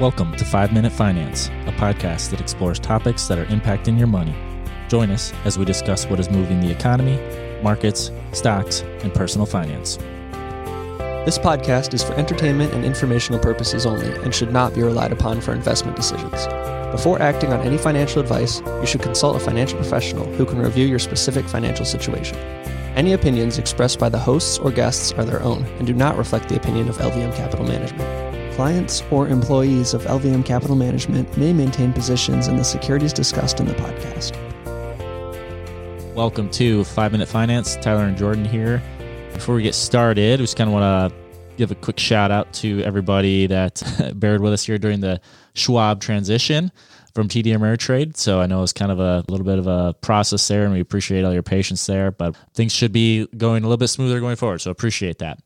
Welcome to 5 Minute Finance, a podcast that explores topics that are impacting your money. Join us as we discuss what is moving the economy, markets, stocks, and personal finance. This podcast is for entertainment and informational purposes only and should not be relied upon for investment decisions. Before acting on any financial advice, you should consult a financial professional who can review your specific financial situation. Any opinions expressed by the hosts or guests are their own and do not reflect the opinion of LVM Capital Management. Clients or employees of LVM Capital Management may maintain positions in the securities discussed in the podcast. Welcome to 5 Minute Finance. Tyler and Jordan here. Before we get started, we just kind of want to give a quick shout out to everybody that bared with us here during the Schwab transition from TD Ameritrade. So I know it's kind of a little bit of a process there, and we appreciate all your patience there. But things should be going a little bit smoother going forward. So appreciate that.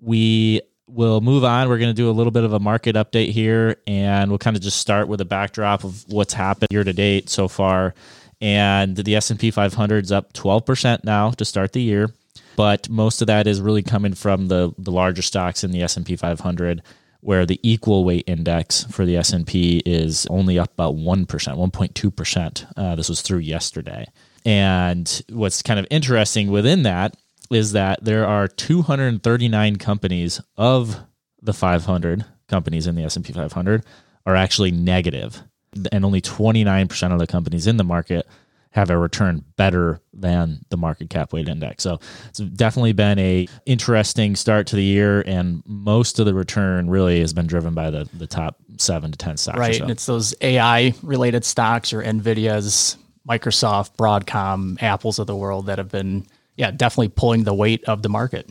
We will move on. We're going to do a little bit of a market update here, and we'll kind of just start with a backdrop of what's happened year to date so far. And the S and P 500 is up 12% now to start the year, but most of that is really coming from the the larger stocks in the S and P 500 where the equal weight index for the S&P is only up about 1%, 1.2%. Uh, this was through yesterday. And what's kind of interesting within that is that there are 239 companies of the 500 companies in the S&P 500 are actually negative, and only 29% of the companies in the market have a return better than the market cap weight index. So it's definitely been a interesting start to the year, and most of the return really has been driven by the the top seven to ten stocks. Right, so. and it's those AI related stocks or Nvidia's, Microsoft, Broadcom, Apple's of the world that have been yeah definitely pulling the weight of the market.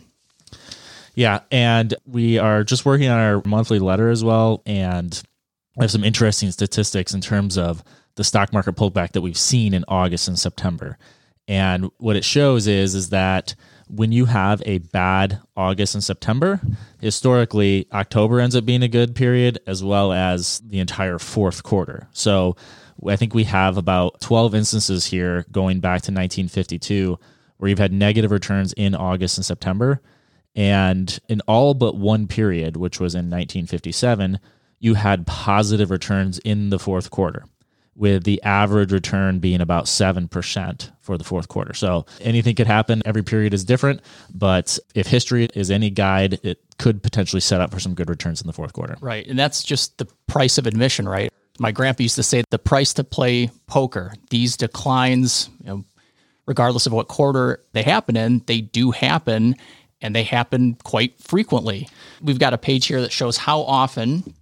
Yeah, and we are just working on our monthly letter as well, and I have some interesting statistics in terms of the stock market pullback that we've seen in August and September. And what it shows is is that when you have a bad August and September, historically October ends up being a good period as well as the entire fourth quarter. So I think we have about 12 instances here going back to 1952 where you've had negative returns in August and September. And in all but one period, which was in 1957, you had positive returns in the fourth quarter with the average return being about 7% for the fourth quarter. So anything could happen. Every period is different, but if history is any guide, it could potentially set up for some good returns in the fourth quarter. Right. And that's just the price of admission, right? My grandpa used to say the price to play poker, these declines, you know, regardless of what quarter they happen in, they do happen and they happen quite frequently. We've got a page here that shows how often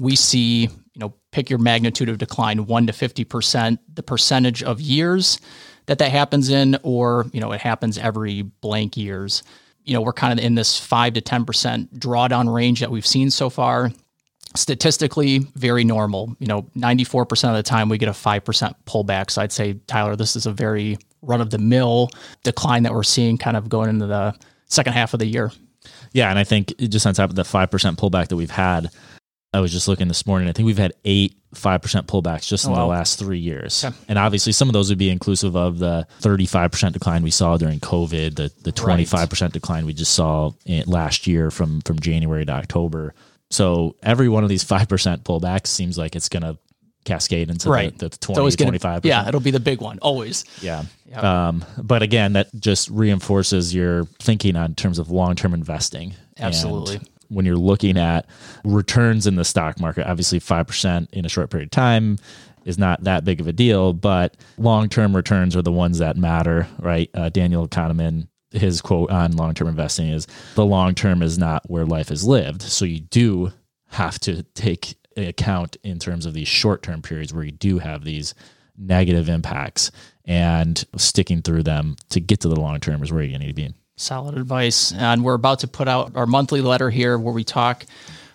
we see you know, pick your magnitude of decline, one to 50%, the percentage of years that that happens in, or, you know, it happens every blank years. You know, we're kind of in this five to 10% drawdown range that we've seen so far. Statistically, very normal. You know, 94% of the time we get a 5% pullback. So I'd say, Tyler, this is a very run of the mill decline that we're seeing kind of going into the second half of the year. Yeah. And I think just on top of the 5% pullback that we've had, I was just looking this morning. I think we've had eight five percent pullbacks just oh, in oh, wow. the last three years, and obviously some of those would be inclusive of the thirty five percent decline we saw during COVID, the the twenty five percent decline we just saw last year from from January to October. So every one of these five percent pullbacks seems like it's going to cascade into right. the, the 20 to 25 yeah it'll be the big one always yeah yep. um, but again that just reinforces your thinking on terms of long-term investing absolutely and when you're looking at returns in the stock market. Obviously, 5% in a short period of time is not that big of a deal, but long term returns are the ones that matter, right? Uh, Daniel Kahneman, his quote on long term investing is the long term is not where life is lived. So you do have to take account in terms of these short term periods where you do have these negative impacts and sticking through them to get to the long term is where you need to be. Solid advice. And we're about to put out our monthly letter here where we talk.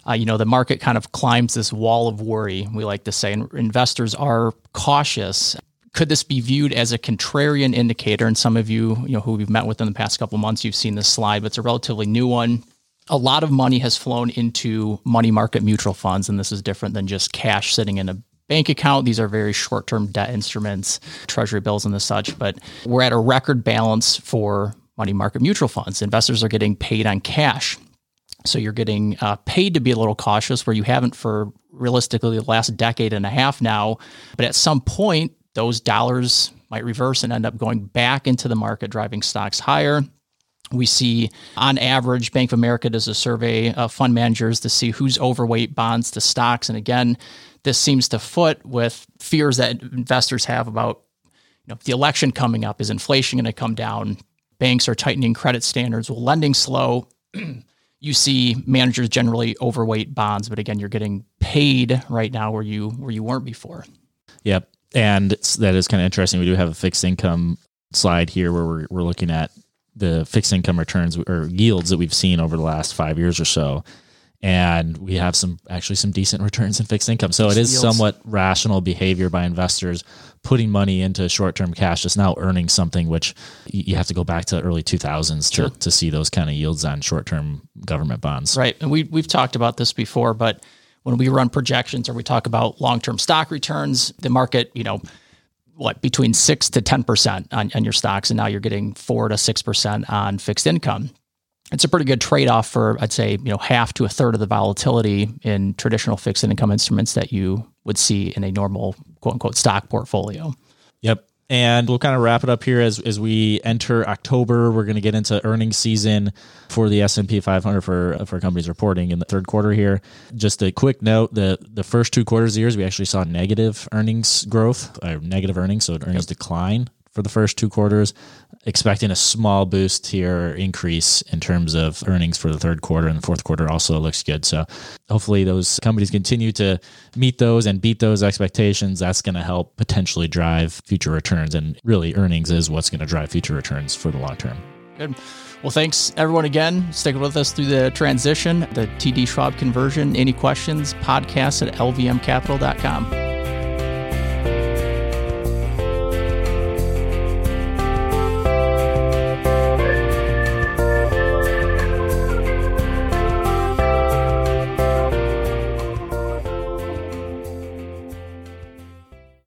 Uh, you know, the market kind of climbs this wall of worry, we like to say, and investors are cautious. Could this be viewed as a contrarian indicator? And some of you, you know, who we've met with in the past couple months, you've seen this slide, but it's a relatively new one. A lot of money has flown into money market mutual funds, and this is different than just cash sitting in a bank account. These are very short term debt instruments, treasury bills, and the such. But we're at a record balance for money market mutual funds. Investors are getting paid on cash. So you're getting uh, paid to be a little cautious where you haven't for realistically the last decade and a half now. But at some point, those dollars might reverse and end up going back into the market, driving stocks higher. We see on average, Bank of America does a survey of fund managers to see who's overweight bonds to stocks. And again, this seems to foot with fears that investors have about you know, the election coming up. Is inflation going to come down? Banks are tightening credit standards. Will lending slow? you see managers generally overweight bonds, but again, you're getting paid right now where you where you weren't before. Yep, and that is kind of interesting. We do have a fixed income slide here where we're, we're looking at the fixed income returns or yields that we've seen over the last five years or so. And we have some actually some decent returns in fixed income. So it is yields. somewhat rational behavior by investors putting money into short term cash that's now earning something, which you have to go back to early 2000s sure. to, to see those kind of yields on short term government bonds. Right. And we, we've talked about this before, but when we run projections or we talk about long term stock returns, the market, you know, what between six to ten percent on, on your stocks, and now you're getting four to six percent on fixed income. It's a pretty good trade off for I'd say you know half to a third of the volatility in traditional fixed income instruments that you would see in a normal quote unquote stock portfolio. Yep. And we'll kind of wrap it up here as, as we enter October. We're going to get into earnings season for the S&P 500 for for companies reporting in the third quarter here. Just a quick note, the the first two quarters of the years we actually saw negative earnings growth, or negative earnings, so earnings yep. decline for the first two quarters, expecting a small boost here increase in terms of earnings for the third quarter and the fourth quarter also looks good. So hopefully those companies continue to meet those and beat those expectations. That's going to help potentially drive future returns. And really, earnings is what's going to drive future returns for the long term. Good. Well, thanks everyone again sticking with us through the transition, the TD Schwab conversion. Any questions? Podcast at lvmcapital.com.